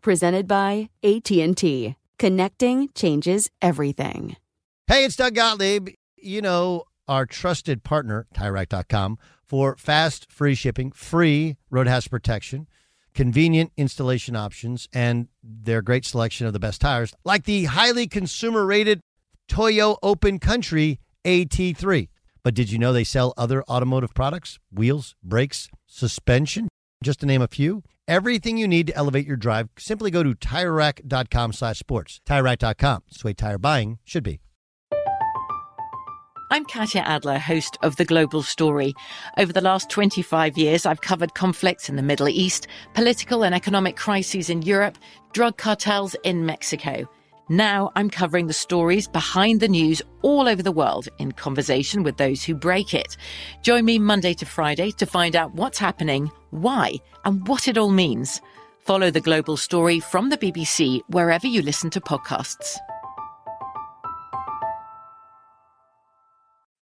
Presented by AT&T. Connecting changes everything. Hey, it's Doug Gottlieb. You know, our trusted partner, TireRack.com, for fast, free shipping, free road hazard protection, convenient installation options, and their great selection of the best tires, like the highly consumer rated Toyo Open Country AT3. But did you know they sell other automotive products? Wheels, brakes, suspension, just to name a few. Everything you need to elevate your drive, simply go to TireRack.com slash sports. TireRack.com. It's the way tire buying should be. I'm Katya Adler, host of The Global Story. Over the last 25 years, I've covered conflicts in the Middle East, political and economic crises in Europe, drug cartels in Mexico. Now I'm covering the stories behind the news all over the world in conversation with those who break it. Join me Monday to Friday to find out what's happening, why, and what it all means. Follow the global story from the BBC wherever you listen to podcasts.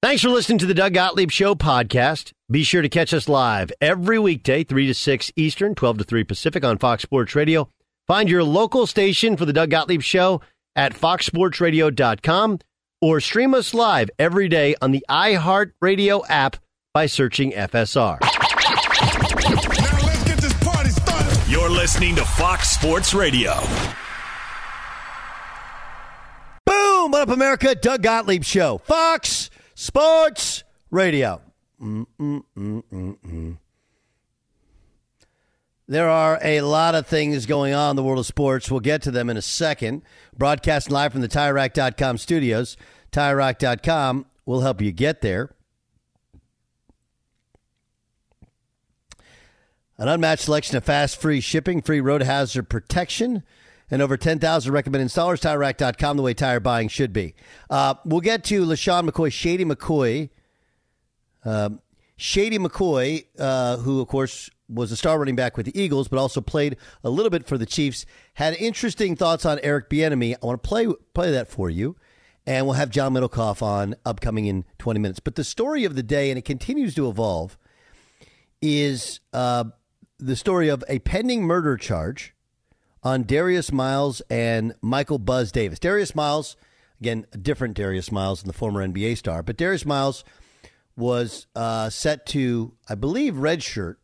Thanks for listening to the Doug Gottlieb Show podcast. Be sure to catch us live every weekday, 3 to 6 Eastern, 12 to 3 Pacific on Fox Sports Radio. Find your local station for the Doug Gottlieb Show at foxsportsradio.com or stream us live every day on the iHeartRadio app by searching FSR. Now let's get this party started. You're listening to Fox Sports Radio. Boom! What up, America? Doug Gottlieb Show. Fox Sports Radio. Mm-mm-mm-mm-mm. There are a lot of things going on in the world of sports. We'll get to them in a second. Broadcasting live from the TireRack.com studios. TireRack.com will help you get there. An unmatched selection of fast, free shipping, free road hazard protection, and over 10,000 recommended installers. TireRack.com, the way tire buying should be. Uh, we'll get to LeSean McCoy, Shady McCoy. Um, Shady McCoy, uh, who, of course, was a star running back with the Eagles, but also played a little bit for the Chiefs, had interesting thoughts on Eric Bieniemy. I want to play play that for you, and we'll have John Middlekauff on upcoming in 20 minutes. But the story of the day, and it continues to evolve, is uh, the story of a pending murder charge on Darius Miles and Michael Buzz Davis. Darius Miles, again, a different Darius Miles than the former NBA star, but Darius Miles was uh, set to, I believe, redshirt.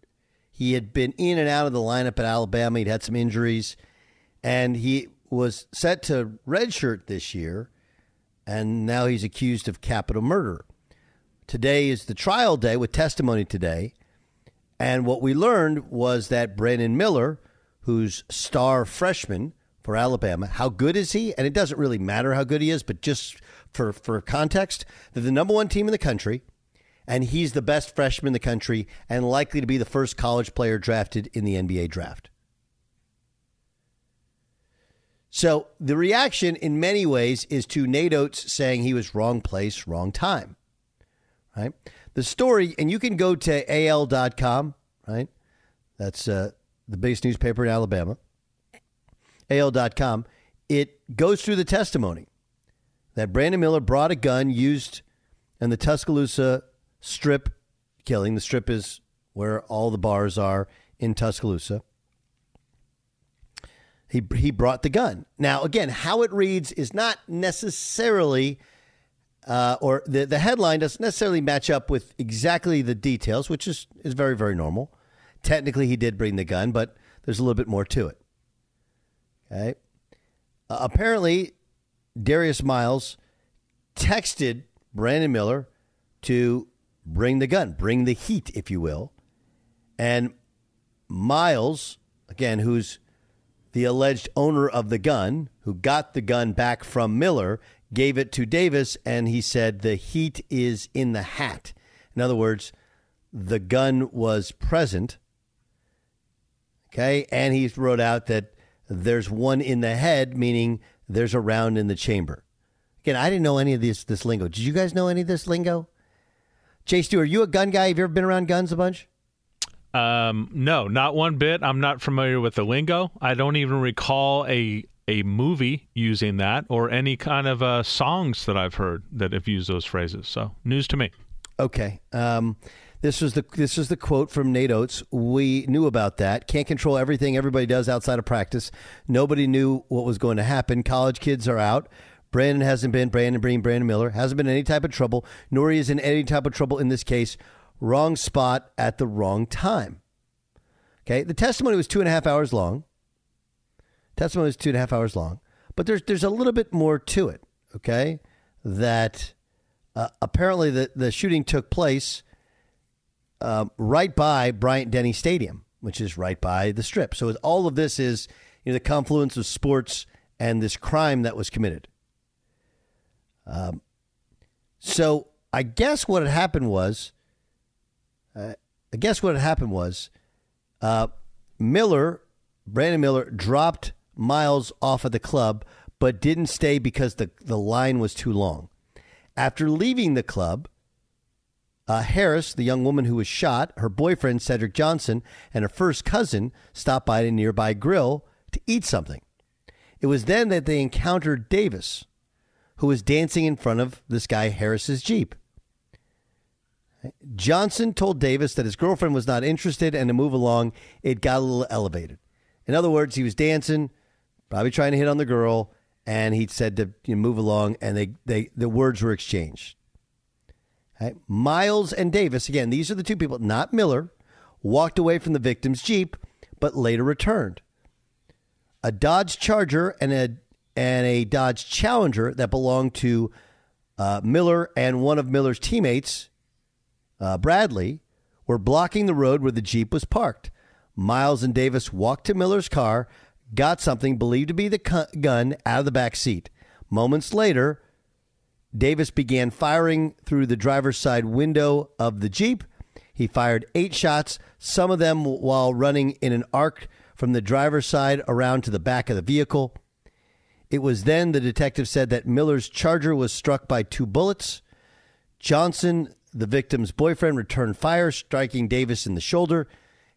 He had been in and out of the lineup at Alabama. He'd had some injuries, and he was set to redshirt this year, and now he's accused of capital murder. Today is the trial day with testimony today. And what we learned was that Brandon Miller, who's star freshman for Alabama, how good is he? And it doesn't really matter how good he is, but just for, for context, they're the number one team in the country, and he's the best freshman in the country and likely to be the first college player drafted in the NBA draft. So the reaction in many ways is to Nate Oats saying he was wrong place, wrong time. Right? The story, and you can go to AL.com, right? That's uh, the biggest newspaper in Alabama. AL.com. It goes through the testimony that Brandon Miller brought a gun used in the Tuscaloosa strip killing. The strip is where all the bars are in Tuscaloosa. He, he brought the gun. Now, again, how it reads is not necessarily, uh, or the, the headline doesn't necessarily match up with exactly the details, which is, is very, very normal. Technically, he did bring the gun, but there's a little bit more to it. Okay. Uh, apparently, Darius Miles texted Brandon Miller to bring the gun, bring the heat, if you will. And Miles, again, who's the alleged owner of the gun, who got the gun back from Miller, gave it to Davis, and he said the heat is in the hat. In other words, the gun was present. Okay. And he wrote out that there's one in the head, meaning there's a round in the chamber. Again, I didn't know any of this this lingo. Did you guys know any of this lingo? Jay Stewart, are you a gun guy? Have you ever been around guns a bunch? Um, no, not one bit. I'm not familiar with the lingo. I don't even recall a a movie using that or any kind of uh, songs that I've heard that have used those phrases. So news to me. Okay. Um, this was the this is the quote from Nate Oats. We knew about that. Can't control everything everybody does outside of practice. Nobody knew what was going to happen. College kids are out. Brandon hasn't been Brandon Breen, Brandon Miller hasn't been any type of trouble. Nor is in any type of trouble in this case. Wrong spot at the wrong time. Okay. The testimony was two and a half hours long. Testimony was two and a half hours long, but there's there's a little bit more to it. Okay, that uh, apparently the the shooting took place um, right by Bryant Denny Stadium, which is right by the Strip. So all of this is you know, the confluence of sports and this crime that was committed. Um, so I guess what had happened was, uh, I guess what had happened was, uh, Miller, Brandon Miller, dropped Miles off at the club, but didn't stay because the the line was too long. After leaving the club, uh, Harris, the young woman who was shot, her boyfriend, Cedric Johnson, and her first cousin stopped by a nearby grill to eat something. It was then that they encountered Davis, who was dancing in front of this guy Harris's Jeep. Johnson told Davis that his girlfriend was not interested and to move along, it got a little elevated. In other words, he was dancing, probably trying to hit on the girl, and he said to you know, move along, and they, they the words were exchanged. Miles and Davis, again, these are the two people, not Miller, walked away from the victim's Jeep, but later returned. A Dodge Charger and a, and a Dodge Challenger that belonged to uh, Miller and one of Miller's teammates, uh, Bradley, were blocking the road where the Jeep was parked. Miles and Davis walked to Miller's car, got something believed to be the cu- gun out of the back seat. Moments later, Davis began firing through the driver's side window of the Jeep. He fired eight shots, some of them while running in an arc from the driver's side around to the back of the vehicle. It was then the detective said that Miller's charger was struck by two bullets. Johnson, the victim's boyfriend, returned fire, striking Davis in the shoulder.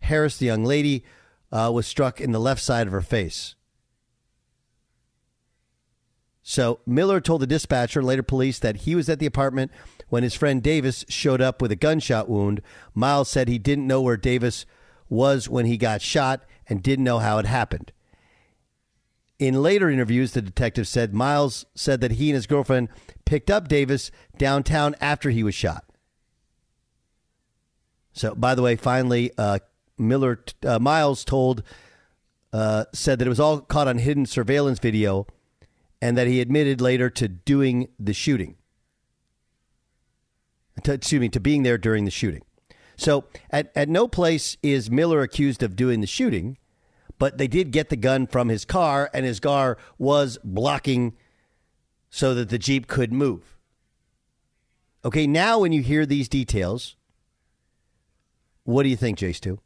Harris, the young lady, uh, was struck in the left side of her face. So Miller told the dispatcher, later police, that he was at the apartment when his friend Davis showed up with a gunshot wound. Miles said he didn't know where Davis was when he got shot and didn't know how it happened. In later interviews, the detective said Miles said that he and his girlfriend picked up Davis downtown after he was shot. So, by the way, finally, uh, Miller uh, Miles told uh, said that it was all caught on hidden surveillance video, and that he admitted later to doing the shooting. To, excuse me, to being there during the shooting. So, at at no place is Miller accused of doing the shooting, but they did get the gun from his car, and his car was blocking so that the jeep could move. Okay, now when you hear these details, what do you think, Jace? Two.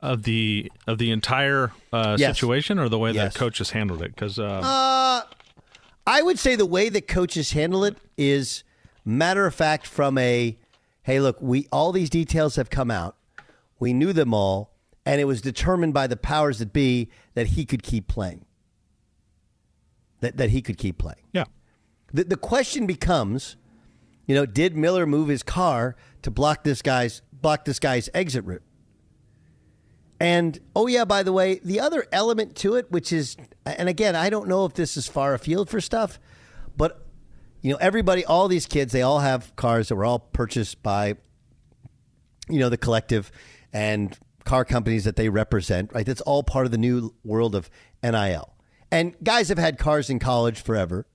Of the of the entire uh, Yes. situation, or the way Yes. that coach has handled it, because uh, Uh, I would say the way that coaches handle it is matter of fact from a hey look we all these details have come out. We knew them all and it was determined by the powers that be that he could keep playing. That, that he could keep playing. Yeah, the, the question becomes you know did miller move his car to block this guy's block this guy's exit route? And oh yeah, by the way, the other element to it, which is, and again, I don't know if this is far afield for stuff, but you know, everybody, all these kids, they all have cars that were all purchased by, you know, the collective, and car companies that they represent, right? That's all part of the new world of NIL. And guys have had cars in college forever.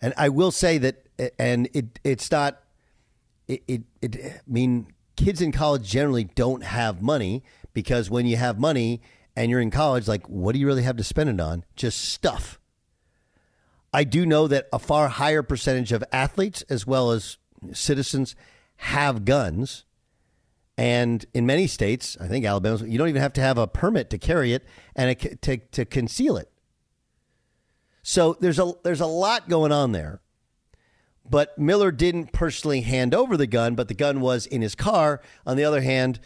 And I will say that, and it it's not, it, it, it I mean, kids in college generally don't have money because when you have money and you're in college, like, what do you really have to spend it on? Just stuff. I do know that a far higher percentage of athletes as well as citizens have guns. And in many states, I think Alabama, you don't even have to have a permit to carry it and a, to, to conceal it. So there's a there's a lot going on there. But Miller didn't personally hand over the gun, but the gun was in his car. On the other hand,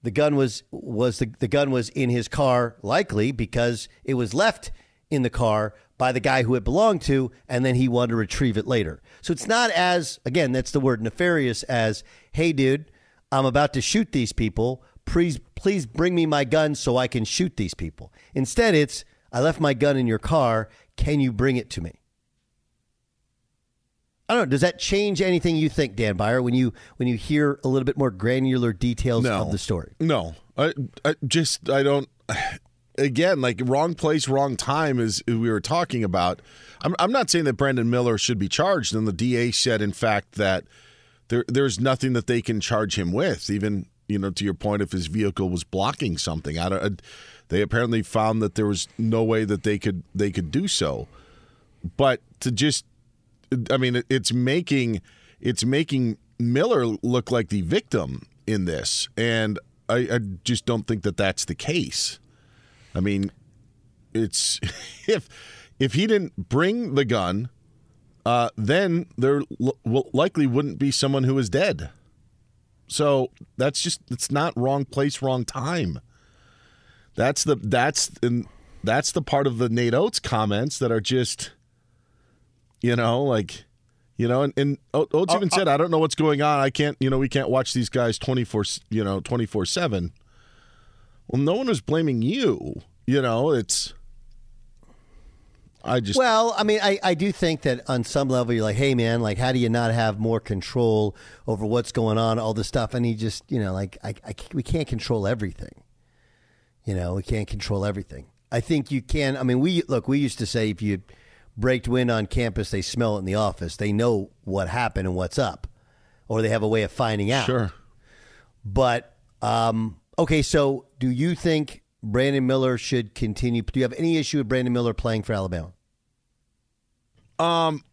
the gun was was the, the gun was in his car likely because it was left in the car by the guy who it belonged to, and then he wanted to retrieve it later. So it's not as, again, that's the word nefarious as, hey, dude, I'm about to shoot these people. Please, please bring me my gun so I can shoot these people. Instead, it's, I left my gun in your car. Can you bring it to me? I don't know. Does that change anything you think, Dan Beyer, when you when you hear a little bit more granular details no, of the story? No, I, I just I don't again, like wrong place, wrong time, as we were talking about. I'm, I'm not saying that Brandon Miller should be charged, and the DA said, in fact, that there there's nothing that they can charge him with. Even you know, to your point, if his vehicle was blocking something, I don't. They apparently found that there was no way that they could they could do so. But to just, I mean, it's making it's making Miller look like the victim in this, and I, I just don't think that that's the case. I mean, it's if if he didn't bring the gun, uh, then there l- likely wouldn't be someone who is dead. So that's just it's not wrong place, wrong time. That's the that's and that's the part of the Nate Oats comments that are just, you know, like, you know, and, and Oats even uh, said, "I don't know what's going on. I can't, you know, we can't watch these guys twenty four, you know, twenty four seven." Well, no one was blaming you. You know, it's. I just. Well, I mean, I, I do think that on some level you're like, hey, man, like, how do you not have more control over what's going on, all this stuff? And he just, you know, like, I, I, we can't control everything. You know, we can't control everything. I think you can. I mean, we look, we used to say if you break wind on campus, they smell it in the office. They know what happened and what's up, or they have a way of finding out. Sure. But um, Okay, so do you think Brandon Miller should continue? Do you have any issue with Brandon Miller playing for Alabama? Um,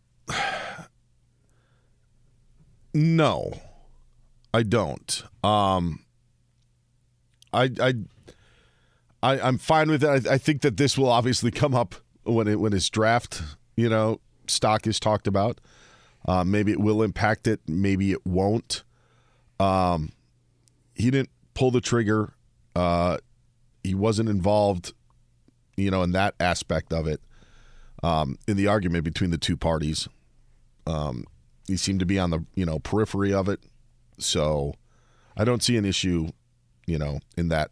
no, I don't. Um, I I. I, am fine with it. I, I, think that this will obviously come up when it when his draft, you know, stock is talked about. Uh, maybe it will impact it. Maybe it won't. Um, he didn't pull the trigger. Uh, he wasn't involved, you know, in that aspect of it. Um, in the argument between the two parties, um, he seemed to be on the you know periphery of it. So, I don't see an issue, you know, in that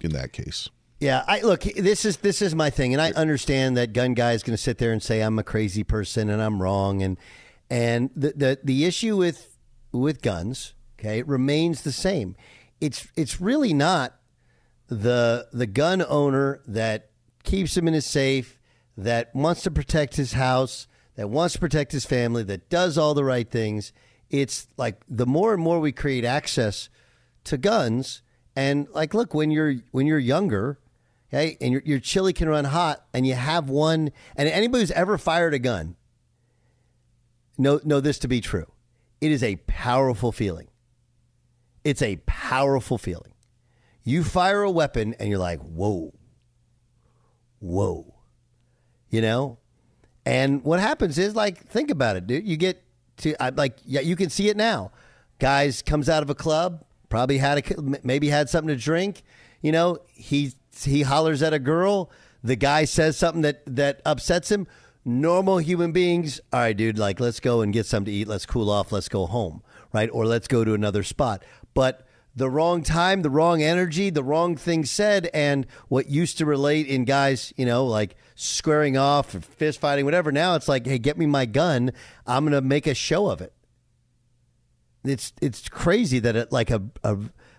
in that case. Yeah, I look. This is this is my thing, and I understand that gun guy is going to sit there and say I'm a crazy person and I'm wrong, and and the the the issue with with guns Okay, it remains the same. It's it's really not the the gun owner that keeps him in his safe, that wants to protect his house, that wants to protect his family, that does all the right things. It's like the more and more we create access to guns, and like, look, when you're when you're younger, okay, and your, your chili can run hot, and you have one, and anybody who's ever fired a gun know know this to be true. It is a powerful feeling. It's a powerful feeling. You fire a weapon and you're like, whoa, whoa, you know? And what happens is, like, think about it, dude. You get to, I, like, yeah, you can see it now. Guys comes out of a club, probably had a, maybe had something to drink. You know, he, he hollers at a girl. The guy says something that, that upsets him. Normal human beings, all right, dude, like, let's go and get something to eat. Let's cool off. Let's go home, right? Or let's go to another spot but the wrong time, the wrong energy, the wrong thing said, and what used to relate in guys, you know, like squaring off or fist fighting, whatever. Now it's like, hey, get me my gun. I'm to make a show of it. It's it's crazy that it, like a, a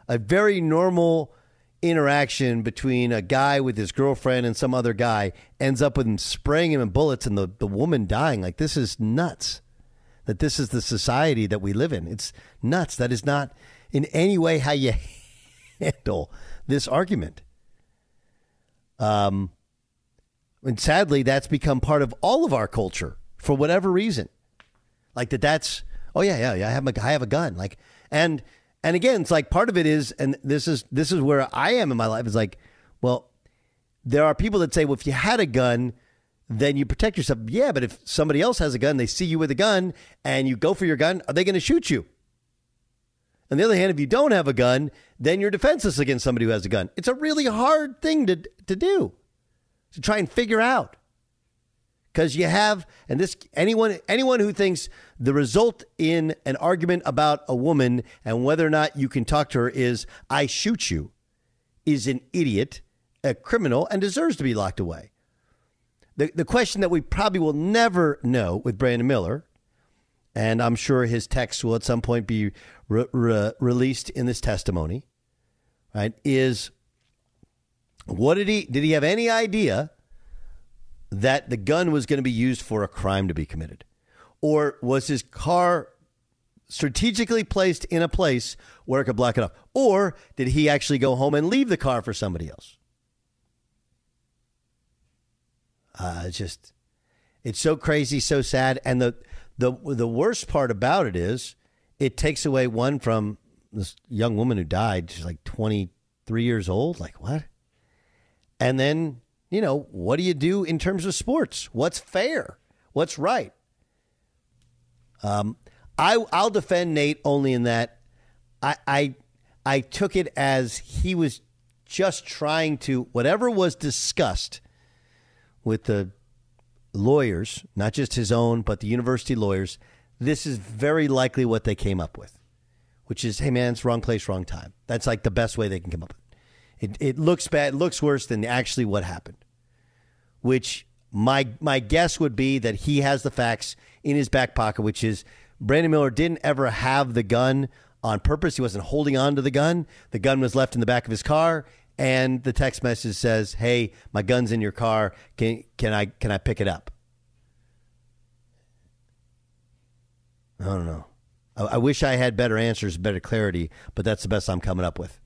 a very normal interaction between a guy with his girlfriend and some other guy ends up with him spraying him in bullets and the, the woman dying. Like, this is nuts. That this is the society that we live in. It's nuts. That is not in any way how you handle this argument. Um, and sadly, that's become part of all of our culture for whatever reason. Like that. That's oh yeah, yeah, yeah. I have a, I have a gun. Like and and again, it's like part of it is, and this is this is where I am in my life. Is like, well, there are people that say, well, if you had a gun, then you protect yourself. Yeah, but if somebody else has a gun, they see you with a gun, and you go for your gun, are they going to shoot you? On the other hand, if you don't have a gun, then you're defenseless against somebody who has a gun. It's a really hard thing to to do to try and figure out because you have and this anyone anyone who thinks the result in an argument about a woman and whether or not you can talk to her is I shoot you is an idiot, a criminal, and deserves to be locked away. The the question that we probably will never know with Brandon Miller, and I'm sure his text will at some point be re- re- released in this testimony, right? Is what did he did he have any idea that the gun was going to be used for a crime to be committed? Or was his car strategically placed in a place where it could block it off? Or did he actually go home and leave the car for somebody else? Uh, it's just, it's so crazy, so sad. And the, the, the worst part about it is it takes away one from this young woman who died. She's like 23 years old. Like, what? And then, you know, what do you do in terms of sports? What's fair? What's right? Um, I, I'll defend Nate only in that I, I, I took it as he was just trying to, whatever was discussed with the lawyers, not just his own, but the university lawyers, this is very likely what they came up with, which is, hey, man, it's wrong place, wrong time. That's like the best way they can come up with. It, it looks bad, it looks worse than actually what happened. Which my my guess would be that he has the facts in his back pocket, which is Brandon Miller didn't ever have the gun on purpose. He wasn't holding on to the gun. The gun was left in the back of his car, and the text message says, "Hey, my gun's in your car. Can can I can I pick it up?" I don't know. I, I wish I had better answers, better clarity, but that's the best I'm coming up with.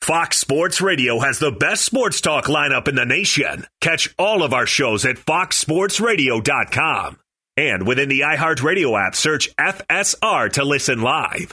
Fox Sports Radio has the best sports talk lineup in the nation. Catch all of our shows at foxsportsradio.com. And within the iHeartRadio app, search FSR to listen live.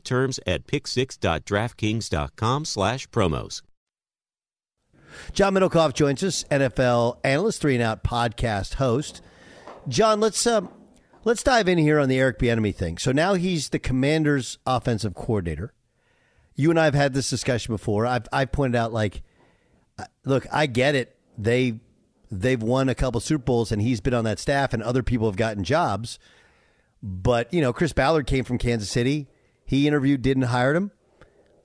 terms at pick6.draftkings.com slash promos. John Middlekauff joins us, NFL analyst, three and out podcast host. John, let's um, let's dive in here on the Eric Bieniemy thing. So now he's the Commanders' offensive coordinator. You and I have had this discussion before. I've I pointed out like, uh, look, I get it. They they've won a couple Super Bowls, and he's been on that staff, and other people have gotten jobs. But you know, Chris Ballard came from Kansas City. He interviewed, didn't hire him.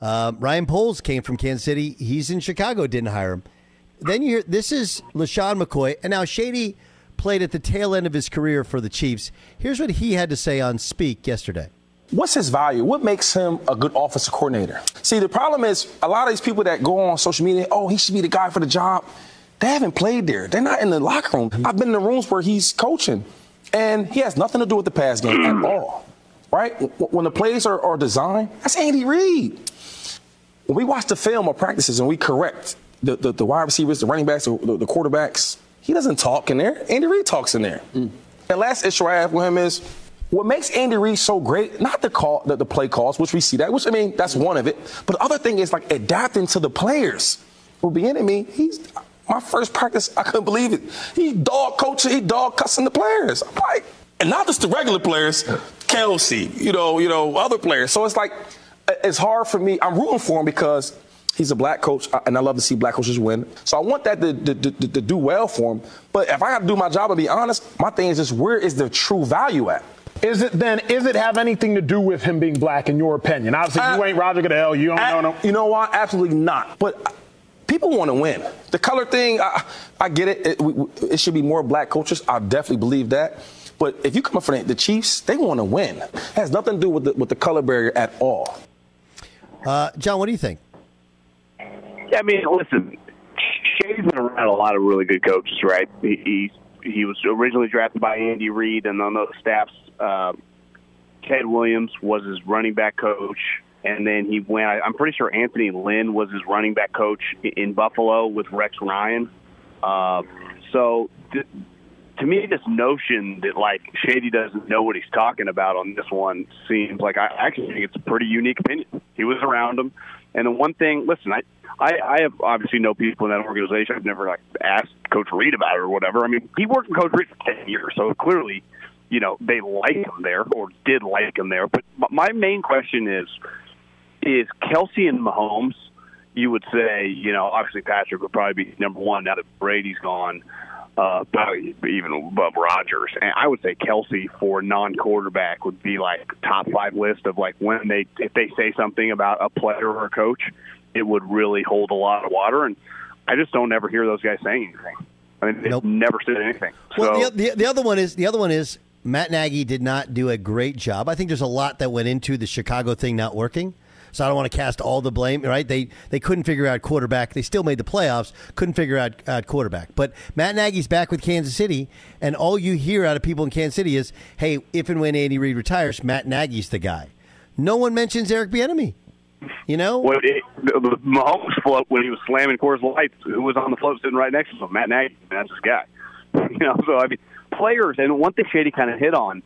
Uh, Ryan Poles came from Kansas City. He's in Chicago, didn't hire him. Then you hear this is LeSean McCoy, and now Shady played at the tail end of his career for the Chiefs. Here's what he had to say on Speak yesterday. What's his value? What makes him a good offensive coordinator? See, the problem is a lot of these people that go on social media, oh, he should be the guy for the job. They haven't played there. They're not in the locker room. I've been in the rooms where he's coaching, and he has nothing to do with the pass game at all. Right? When the plays are, are designed, that's Andy Reid. When we watch the film or practices and we correct the, the, the wide receivers, the running backs, the, the, quarterbacks, he doesn't talk in there. Andy Reid talks in there. Mm. And last issue I have with him is what makes Andy Reid so great, not the call, the, the play calls, which we see that, which I mean, that's one of it. But the other thing is like adapting to the players. With Bieniemy, he's my first practice, I couldn't believe it. He dog coaching, he dog cussing the players. I'm like, and not just the regular players, Kelce, you know, you know, other players. So it's like it's hard for me. I'm rooting for him because he's a black coach, and I love to see black coaches win. So I want that to, to, to, to do well for him. But if I got to do my job and be honest, my thing is just where is the true value at? Is it then? Is it have anything to do with him being black, in your opinion? Obviously, uh, you ain't Roger Goodell. You don't know him. You know what? Absolutely not. But people want to win. The color thing, I, I get it. It, it. should be more black coaches. I definitely believe that. But if you come up from the Chiefs, they want to win. It has nothing to do with the, with the color barrier at all. Uh, John, what do you think? Yeah, I mean, listen, Shady's been around a lot of really good coaches, right? He he, he was originally drafted by Andy Reid, and on those staffs, uh, Ted Williams was his running back coach, and then he went. I'm pretty sure Anthony Lynn was his running back coach in Buffalo with Rex Ryan. Uh, so th- to me, this notion that like Shady doesn't know what he's talking about on this one seems like I actually think it's a pretty unique opinion. He was around him, and the one thing, listen, I, I, I have obviously know people in that organization. I've never like asked Coach Reid about it or whatever. I mean, he worked with Coach Reid for ten years, so clearly, you know, they like him there or did like him there. But my main question is, is Kelce and Mahomes? You would say, you know, obviously Patrick would probably be number one now that Brady's gone uh, even above Rodgers. And I would say Kelce for non-quarterback would be like top five list of like when they if they say something about a player or a coach, it would really hold a lot of water. And I just don't ever hear those guys saying anything. I mean, they've nope. never said anything. Well, the, the, the other one is the other one is Matt Nagy did not do a great job. I think there's a lot that went into the Chicago thing not working. So I don't want to cast all the blame. Right? They they couldn't figure out quarterback. They still made the playoffs. Couldn't figure out quarterback. But Matt Nagy's back with Kansas City, and all you hear out of people in Kansas City is, "Hey, if and when Andy Reid retires, Matt Nagy's the guy." No one mentions Eric Bieniemy. You know, when it, Mahomes float when he was slamming Coors Lights, who was on the float sitting right next to him? Matt Nagy. That's his guy. You know, so I mean, players. And one thing Shady kind of hit on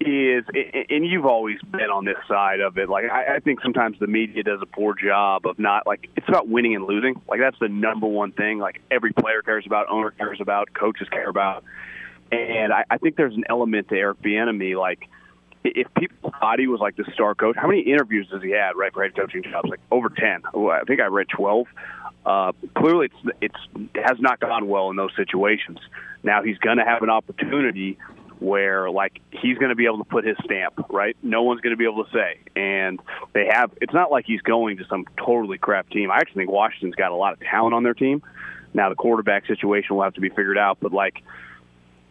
is, and you've always been on this side of it. Like I, think sometimes the media does a poor job of not like it's about winning and losing. Like that's the number one thing. Like every player cares about, owner cares about, coaches care about, and I, I think there's an element to Eric Bieniemy like if people thought he was like the star coach, how many interviews does he have right for head coaching jobs? Like over ten. I think I read twelve. Uh, clearly, it's it's it has not gone well in those situations. Now he's going to have an opportunity where like he's going to be able to put his stamp, right? No one's going to be able to say. And they have. It's not like he's going to some totally crap team. I actually think Washington's got a lot of talent on their team. Now the quarterback situation will have to be figured out, but like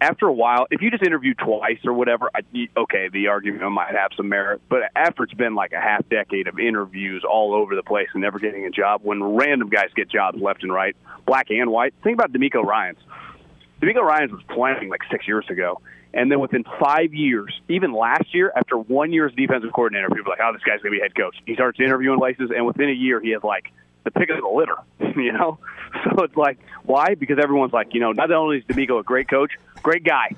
after a while, if you just interview twice or whatever, I, okay, the argument might have some merit. But after it's been like a half decade of interviews all over the place and never getting a job, when random guys get jobs left and right, black and white, think about DeMeco Ryans. DeMeco Ryans was playing like six years ago. And then within five years, even last year, after one year as defensive coordinator, people were like, oh, this guy's going to be head coach. He starts interviewing places, and within a year, he has like the pick of the litter, you know? So it's like, why? Because everyone's like, you know, not only is DeMeco a great coach, great guy.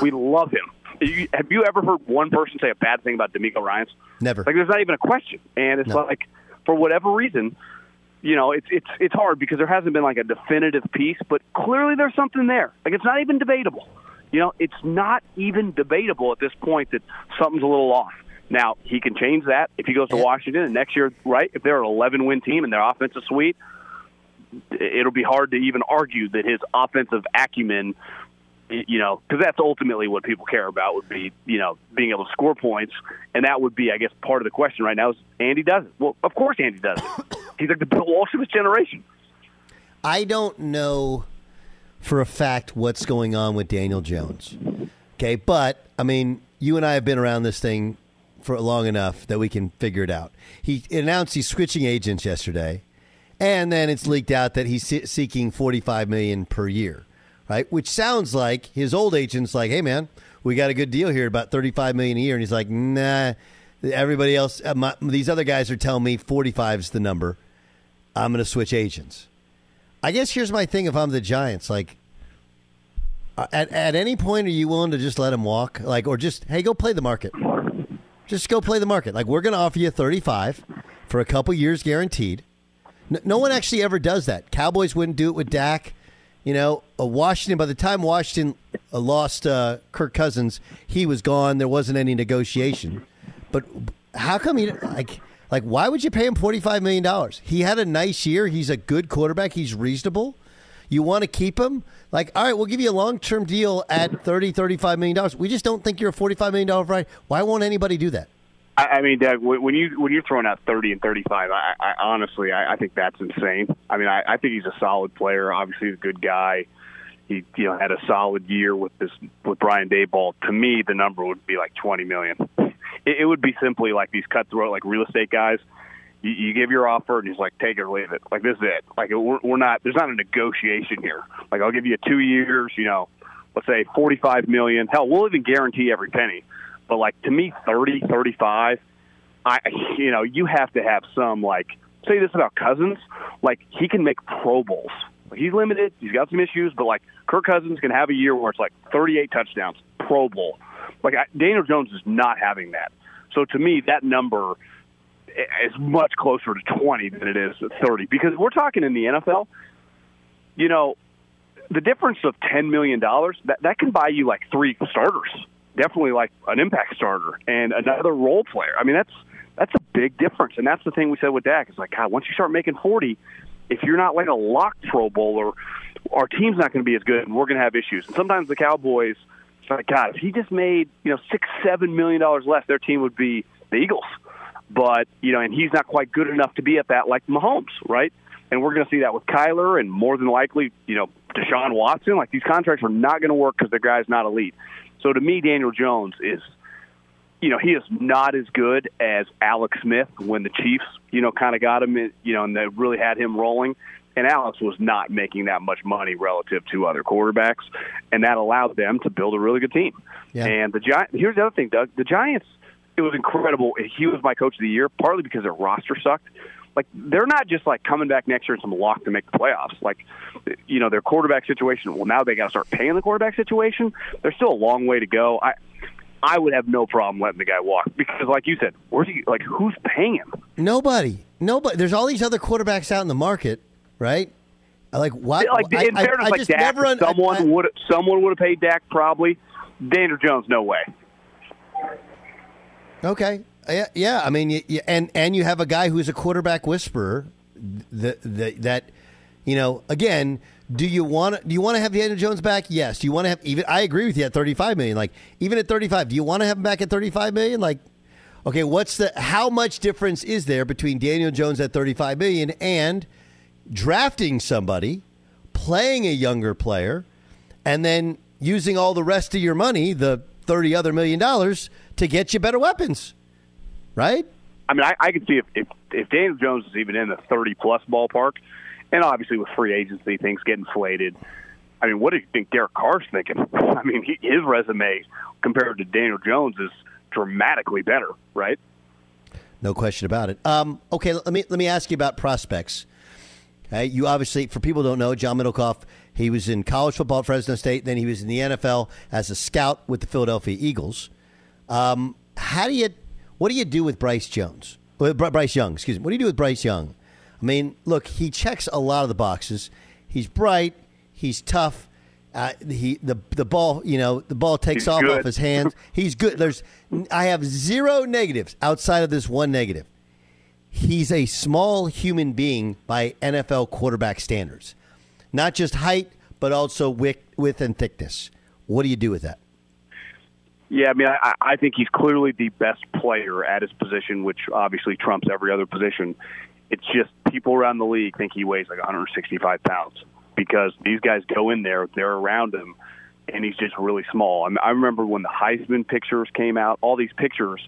We love him. You, have you ever heard one person say a bad thing about DeMeco Ryans? Never. Like, there's not even a question. And it's No. like, for whatever reason, you know, it's it's it's hard because there hasn't been like a definitive piece, but clearly there's something there. Like it's not even debatable. You know, it's not even debatable at this point that something's a little off. Now he can change that if he goes to Washington and next year, right? If they're an 11 win team and their offensive suite, it'll be hard to even argue that his offensive acumen, you know, because that's ultimately what people care about would be, you know, being able to score points, and that would be, I guess, part of the question right now is Andy does it. Well, of course Andy does it. He's like the Bill Walsh of his generation. I don't know for a fact what's going on with Daniel Jones. Okay, but I mean, you and I have been around this thing for long enough that we can figure it out. He announced he's switching agents yesterday, and then it's leaked out that he's seeking 45 million per year, right? Which sounds like his old agent's like, "Hey man, we got a good deal here about 35 million a year." And he's like, "Nah, everybody else uh, my, these other guys are telling me 45 is the number. I'm going to switch agents." I guess here's my thing if I'm the Giants, like uh, at at any point are you willing to just let him walk? Like or just hey, go play the market. Just go play the market. Like we're going to offer you 35 for a couple years guaranteed. No, no one actually ever does that. Cowboys wouldn't do it with Dak. You know, Washington. By the time Washington uh, lost uh, Kirk Cousins, he was gone. There wasn't any negotiation. But how come you like? Like, why would you pay him forty five million dollars? He had a nice year. He's a good quarterback. He's reasonable. You want to keep him? Like, all right, we'll give you a long term deal at $30, $35 million. We just don't think you're a $45 million right. Why won't anybody do that? I, mean, Doug, when when you when you're throwing out 30 and 35, I, I honestly I, I think that's insane. I mean, I, I think he's a solid player. Obviously, he's a good guy. He you know had a solid year with this with Brian Daboll. To me, the number would be like 20 million. It, it would be simply like these cutthroat like real estate guys. You, you give your offer and he's like, take it or leave it. Like this is it. Like we're, we're not. There's not a negotiation here. Like I'll give you two years. You know, let's say 45 million. Hell, we'll even guarantee every penny. But like to me, 30, 35. I you know you have to have some like say this about Cousins. Like he can make Pro Bowls. He's limited. He's got some issues, but like Kirk Cousins can have a year where it's like 38 touchdowns, Pro Bowl. Like I, Daniel Jones is not having that. So to me, that number is much closer to 20 than it is 30 because we're talking in the NFL. You know, the difference of 10 million dollars that that can buy you like three starters. Definitely like an impact starter and another role player. I mean, that's that's a big difference, and that's the thing we said with Dak. It's like God, once you start making 40, if you're not like a lock Pro Bowler, our team's not going to be as good, and we're going to have issues. And sometimes the Cowboys, like God, if he just made you know six, seven million dollars less, their team would be the Eagles. But you know, and he's not quite good enough to be at that like Mahomes, right? And we're going to see that with Kyler, and more than likely, you know, Deshaun Watson. Like these contracts are not going to work because the guy's not elite. So to me, Daniel Jones is you know, he is not as good as Alex Smith when the Chiefs, you know, kind of got him, in, you know, and they really had him rolling. And Alex was not making that much money relative to other quarterbacks, and that allowed them to build a really good team. Yeah. And the Giants. Here's the other thing, Doug. The Giants. It was incredible. He was my coach of the year, partly because their roster sucked. Like they're not just like coming back next year and some lock to make the playoffs. Like, you know, their quarterback situation. Well, now they got to start paying the quarterback situation. There's still a long way to go. I I would have no problem letting the guy walk because, like you said, where's he? Like, who's paying him? Nobody. Nobody. There's all these other quarterbacks out in the market, right? Like what? Like I, in I- fairness, I like Dak, never un- someone would someone would have paid Dak probably. Daniel Jones, no way. Okay. Uh, yeah, yeah. I mean, y y and and you have a guy who's a quarterback whisperer. That that, that you know, again, do you want do you want to have Daniel Jones back? Yes. Do you want to have even? I agree with you at thirty five million. Like even at thirty five, do you want to have him back at thirty five million? Like, okay, what's the how much difference is there between Daniel Jones at thirty five million and drafting somebody, playing a younger player, and then using all the rest of your money, the thirty other million dollars, to get you better weapons, right? I mean, I, I could see if, if if Daniel Jones is even in the thirty plus ballpark, and obviously with free agency things get inflated. I mean, what do you think Derek Carr's thinking? I mean, he, his resume compared to Daniel Jones is dramatically better, right? No question about it. Um, okay, let me let me ask you about prospects. You obviously, for people who don't know, John Middlekauff, he was in college football at Fresno State, then he was in the NFL as a scout with the Philadelphia Eagles. Um, how do you, what do you do with Bryce Jones? With Bry- Bryce Young, excuse me. What do you do with Bryce Young? I mean, look, he checks a lot of the boxes. He's bright. He's tough. Uh, he the the ball, you know, the ball takes He's off good. off his hands. He's good. There's, I have zero negatives outside of this one negative. He's a small human being by NFL quarterback standards, not just height, but also width, and thickness. What do you do with that? Yeah, I mean, I, I think he's clearly the best player at his position, which obviously trumps every other position. It's just people around the league think he weighs like 165 pounds because these guys go in there, they're around him, and he's just really small. I, mean, I remember when the Heisman pictures came out, all these pictures,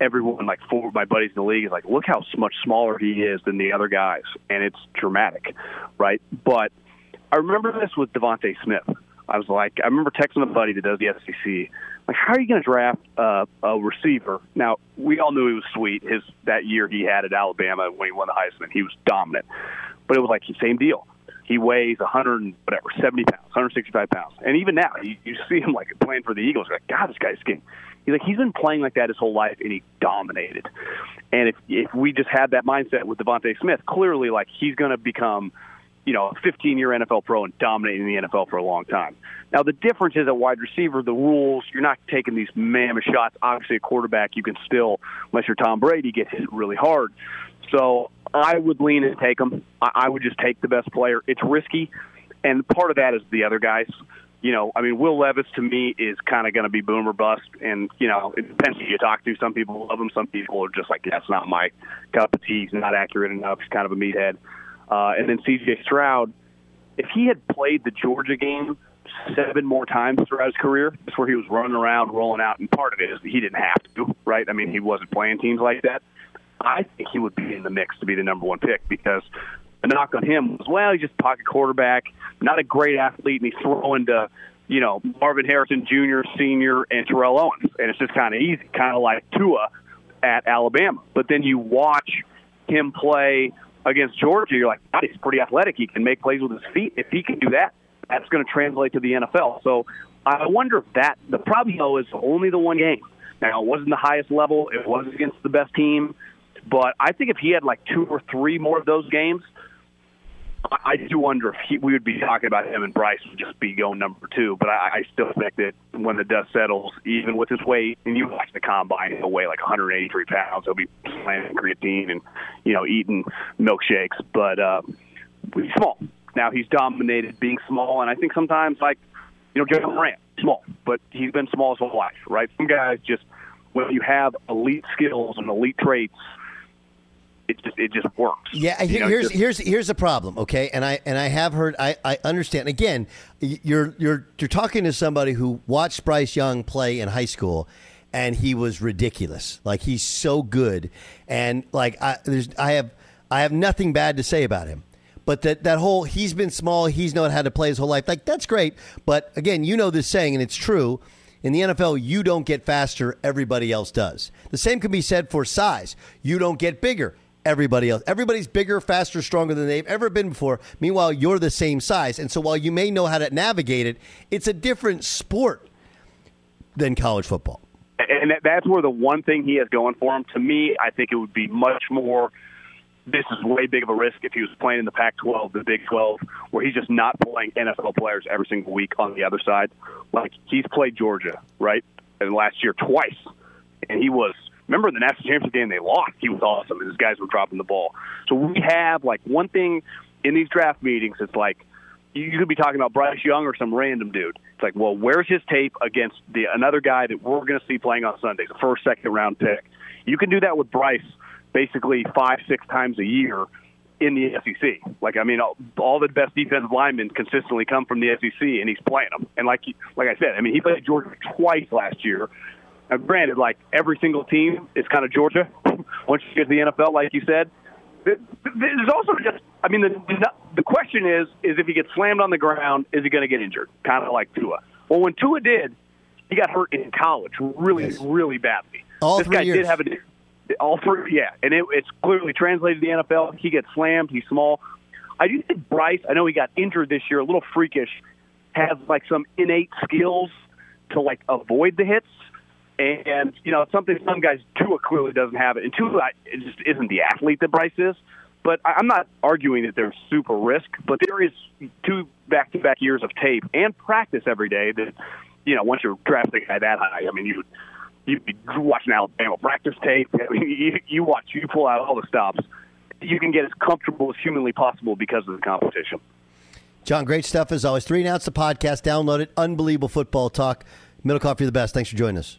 everyone, like four of my buddies in the league, is like, look how much smaller he is than the other guys, and it's dramatic, right? But I remember this with DeVonta Smith. I was like, I remember texting a buddy that does the SEC. Like, how are you going to draft uh, a receiver? Now, we all knew he was sweet. His that year he had at Alabama when he won the Heisman, he was dominant. But it was like the same deal. He weighs 100 and whatever, 70 pounds, 165 pounds, and even now you, you see him like playing for the Eagles. You're like, God, this guy's skinny. He's like he's been playing like that his whole life, and he dominated. And if if we just had that mindset with DeVonta Smith, clearly like he's going to become you know, a 15 year NFL pro and dominating the NFL for a long time. Now, the difference is at wide receiver, the rules, you're not taking these mammoth shots. Obviously, a quarterback, you can still, unless you're Tom Brady, get hit really hard. So I would lean and take them. I I would just take the best player. It's risky, and part of that is the other guys. You know, I mean, Will Levis to me is kind of going to be boom or bust, and you know, it depends who you talk to. Some people love him, some people are just like, that's not my cup of tea. He's not accurate enough. He's kind of a meathead. Uh, and then C.J. Stroud, if he had played the Georgia game seven more times throughout his career, that's where he was running around, rolling out, and part of it is he didn't have to, right? I mean, he wasn't playing teams like that. I think he would be in the mix to be the number one pick because the knock on him was, well, he's just pocket quarterback, not a great athlete, and he's throwing to, you know, Marvin Harrison Jr., Senior, and Terrell Owens, and it's just kind of easy, kind of like Tua at Alabama. But then you watch him play against Georgia, you're like, God, he's pretty athletic. He can make plays with his feet. If he can do that, that's going to translate to the NFL. So I wonder if that the problem though is only the one game. Now it wasn't the highest level. It was against the best team, but I think if he had like two or three more of those games, I do wonder if he, we would be talking about him and Bryce would just be going number two. But I, I still think that when the dust settles, even with his weight, and you watch the combine, he'll weigh like 183 pounds. He'll be slamming creatine and you know eating milkshakes, but uh, he's small. Now he's dominated being small, and I think sometimes like you know Ja Morant, small, but he's been small his whole life, right? Some guys just when you have elite skills and elite traits, it just it just works. Yeah, You know, here's just- here's here's the problem. Okay, and I and I have heard. I, I understand. Again, you're you're you're talking to somebody who watched Bryce Young play in high school, and he was ridiculous. Like he's so good, and like I there's I have I have nothing bad to say about him. But that that whole he's been small, he's known how to play his whole life. Like that's great. But again, you know this saying, and it's true. In the NFL, you don't get faster, everybody else does. The same can be said for size. You don't get bigger, everybody else. Everybody's bigger, faster, stronger than they've ever been before. Meanwhile, you're the same size. And so while you may know how to navigate it, it's a different sport than college football. and that's where the one thing he has going for him. To me, I think it would be much more. This is way big of a risk if he was playing in the Pac-12, the Big 12, where he's just not playing NFL players every single week on the other side. Like he's played Georgia, right, and last year twice, and he was. Remember in the national championship game they lost? He was awesome, and his guys were dropping the ball. So we have like one thing in these draft meetings. It's like you could be talking about Bryce Young or some random dude. It's like, well, where's his tape against the another guy that we're going to see playing on Sundays, a first, second round pick? You can do that with Bryce basically five, six times a year in the SEC. Like, I mean, all, all the best defensive linemen consistently come from the SEC, and he's playing them. And like, like I said, I mean, he played Georgia twice last year. Now, granted, like every single team is kind of Georgia. Once you get to the NFL, like you said, there's also just, I mean, the the question is, is if he gets slammed on the ground, is he going to get injured? Kind of like Tua. Well, when Tua did, he got hurt in college really, yes. really badly. All this guy years. did have a all three, yeah, and it, it's clearly translated to the NFL. He gets slammed. He's small. I do think Bryce. I know he got injured this year, a little freakish. Has like some innate skills to like avoid the hits. And you know, something some guys Tua clearly doesn't have it, and Tua it just isn't the athlete that Bryce is. But I'm not arguing that there's super risk, but there is two back-to-back years of tape and practice every day. That you know, once you're drafting guy that high, I mean, you you'd be watching Alabama practice tape. You, you watch, you pull out all the stops. You can get as comfortable as humanly possible because of the competition. John, great stuff as always. Three announce the podcast. Download it. Unbelievable football talk. Middlekauff, the best. Thanks for joining us.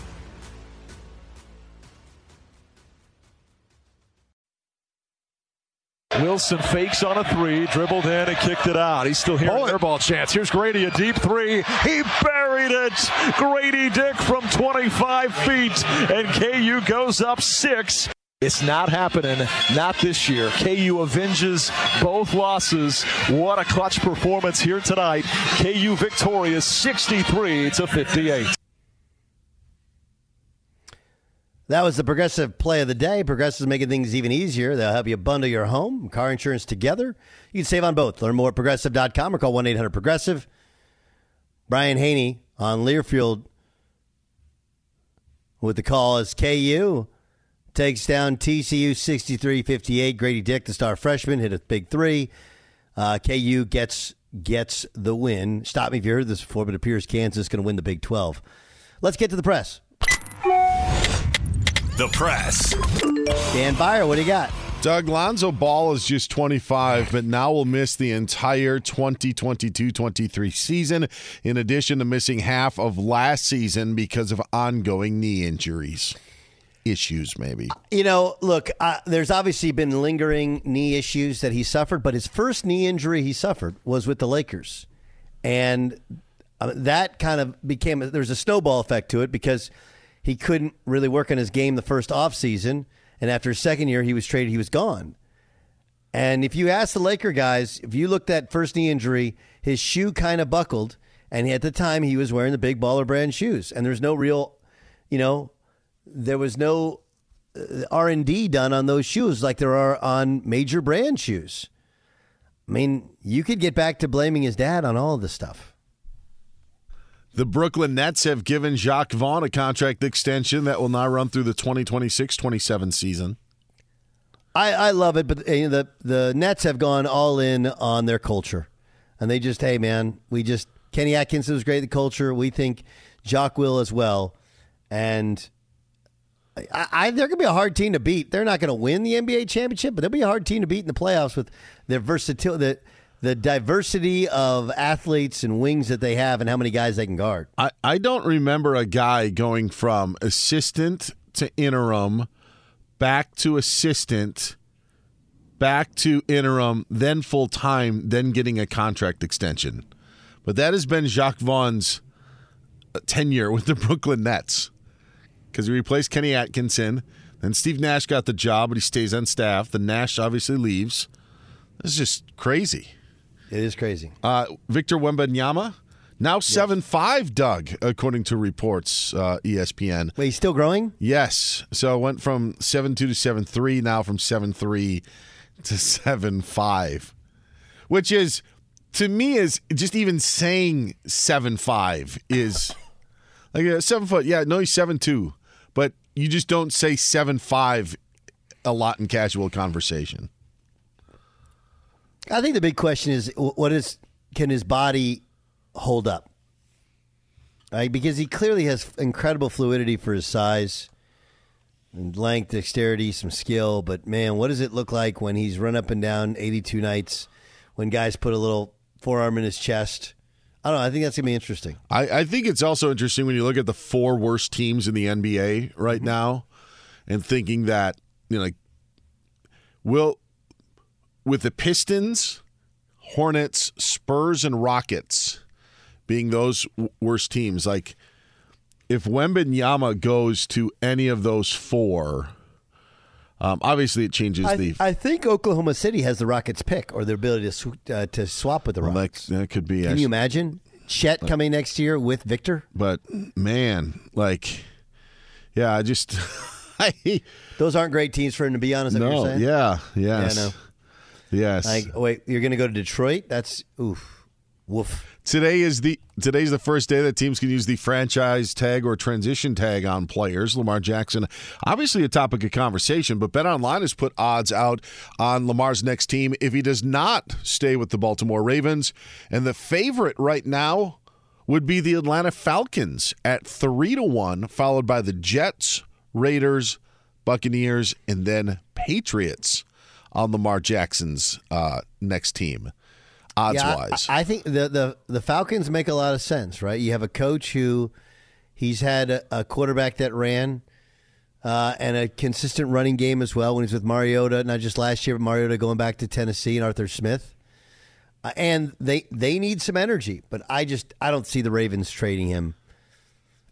Wilson fakes on a three, dribbled in and kicked it out. He's still here. Air ball chance. Here's Grady, a deep three. He buried it. Grady Dick from 25 feet, and KU goes up six. It's not happening, not this year. KU avenges both losses. What a clutch performance here tonight. KU victorious 63 to 58. That was the progressive play of the day. Progressive is making things even easier. They'll help you bundle your home and car insurance together. You can save on both. Learn more at progressive.com or call 1 800 Progressive. Brian Hanni on Learfield with the call as KU takes down TCU 63 58. Grady Dick, the star freshman, hit a big three. Uh, KU gets gets the win. Stop me if you heard this before, but it appears Kansas is going to win the Big 12. Let's get to the press. The press. Dan Beyer, what do you got? Doug Lonzo Ball is just 25, but now will miss the entire 2022 23 season, in addition to missing half of last season because of ongoing knee injuries. Issues, maybe. You know, look, uh, there's obviously been lingering knee issues that he suffered, but his first knee injury he suffered was with the Lakers. And uh, that kind of became, there's a snowball effect to it because he couldn't really work on his game the first offseason. And after his second year, he was traded, he was gone. And if you ask the Laker guys, if you looked at first knee injury, his shoe kind of buckled. And at the time, he was wearing the big baller brand shoes. And there's no real, you know, there was no uh, R&D done on those shoes like there are on major brand shoes. I mean, you could get back to blaming his dad on all of this stuff. The Brooklyn Nets have given Jacques Vaughn a contract extension that will now run through the 2026 27 season. I, I love it, but eh, you know, the the Nets have gone all in on their culture, and they just, hey man, we just Kenny Atkinson was great at the culture. We think Jacques will as well, and I, I, they're going to be a hard team to beat. They're not going to win the NBA championship, but they'll be a hard team to beat in the playoffs with their versatility, the, diversity of athletes and wings that they have, and how many guys they can guard. I, I don't remember a guy going from assistant to interim, back to assistant, back to interim, then full time, then getting a contract extension. But that has been Jacques Vaughn's uh, tenure with the Brooklyn Nets because he replaced Kenny Atkinson. Then Steve Nash got the job, but he stays on staff. The Nash obviously leaves. This is just crazy. It is crazy. Uh, Victor Wembanyama, now seven yes. five. Doug, according to reports, uh, ESPN. Wait, he's still growing? Yes. So it went from seven two to seven three. Now from seven three to seven five, which is to me is just even saying seven five is like a seven foot. Yeah, no, he's seven two but you just don't say seven five a lot in casual conversation. I think the big question is what is can his body hold up? Right? Because he clearly has incredible fluidity for his size and length, dexterity, some skill, but man, what does it look like when he's run up and down 82 nights when guys put a little forearm in his chest? I don't know. I think that's going to be interesting. I, I, think it's also interesting when you look at the four worst teams in the NBA right mm-hmm. now and thinking that, you know, like, will, with the Pistons, Hornets, Spurs, and Rockets being those worst teams, like, if Wembanyama goes to any of those four, um, obviously, it changes I, the. I think Oklahoma City has the Rockets pick or their ability to sw- uh, to swap with the well, Rockets. That, that, could be. Can actually, you imagine Chet coming next year with Victor? But man, like, yeah, I just. I, Those aren't great teams for him to be honest. No, yeah, yes, yeah, no. Yes. Like, wait, you're going to go to Detroit? That's oof, woof. Today is the today's the first day that teams can use the franchise tag or transition tag on players. Lamar Jackson, obviously a topic of conversation, but Bet Online has put odds out on Lamar's next team if he does not stay with the Baltimore Ravens, and the favorite right now would be the Atlanta Falcons at three to one, followed by the Jets, Raiders, Buccaneers, and then Patriots on Lamar Jackson's uh, next team odds yeah, wise. I, I, think the, the the Falcons make a lot of sense, right? You have a coach who he's had a, a quarterback that ran uh, and a consistent running game as well when he's with Mariota, not just last year, but Mariota going back to Tennessee and Arthur Smith. Uh, and they they need some energy, but I just I don't see the Ravens trading him.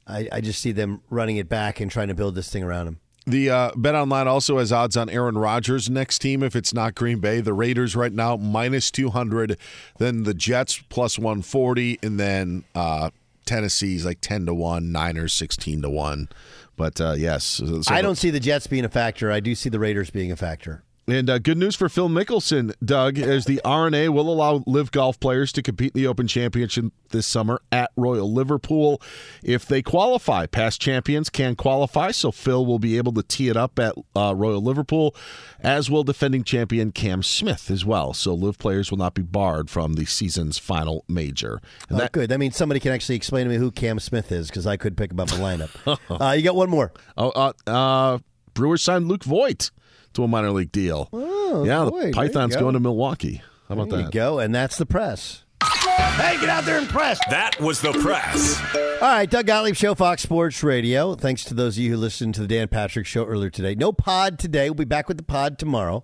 I, I just see them running it back and trying to build this thing around him. The uh, Bet Online also has odds on Aaron Rodgers' next team if it's not Green Bay. The Raiders right now minus 200, then the Jets plus 140, and then uh, Tennessee's like ten to one, Niners sixteen to one. But uh, yes, so I don't see the Jets being a factor. I do see the Raiders being a factor. And uh, good news for Phil Mickelson, Doug, as the R&A will allow LIV Golf players to compete in the Open Championship this summer at Royal Liverpool if they qualify. Past champions can qualify, so Phil will be able to tee it up at uh, Royal Liverpool, as will defending champion Cam Smith as well. So LIV players will not be barred from the season's final major. And oh, that, good. That means somebody can actually explain to me who Cam Smith is because I could pick him up a lineup. uh, you got one more. Oh, uh, uh, Brewers signed Luke Voit to a minor league deal. Oh, yeah, boy, the Pythons go. going to Milwaukee. How about there that? you go, and that's the press. Hey, get out there and press. That was the press. All right, Doug Gottlieb Show, Fox Sports Radio. Thanks to those of you who listened to the Dan Patrick Show earlier today. No pod today. We'll be back with the pod tomorrow.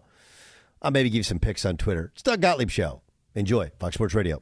I'll maybe give you some picks on Twitter. It's Doug Gottlieb Show. Enjoy Fox Sports Radio.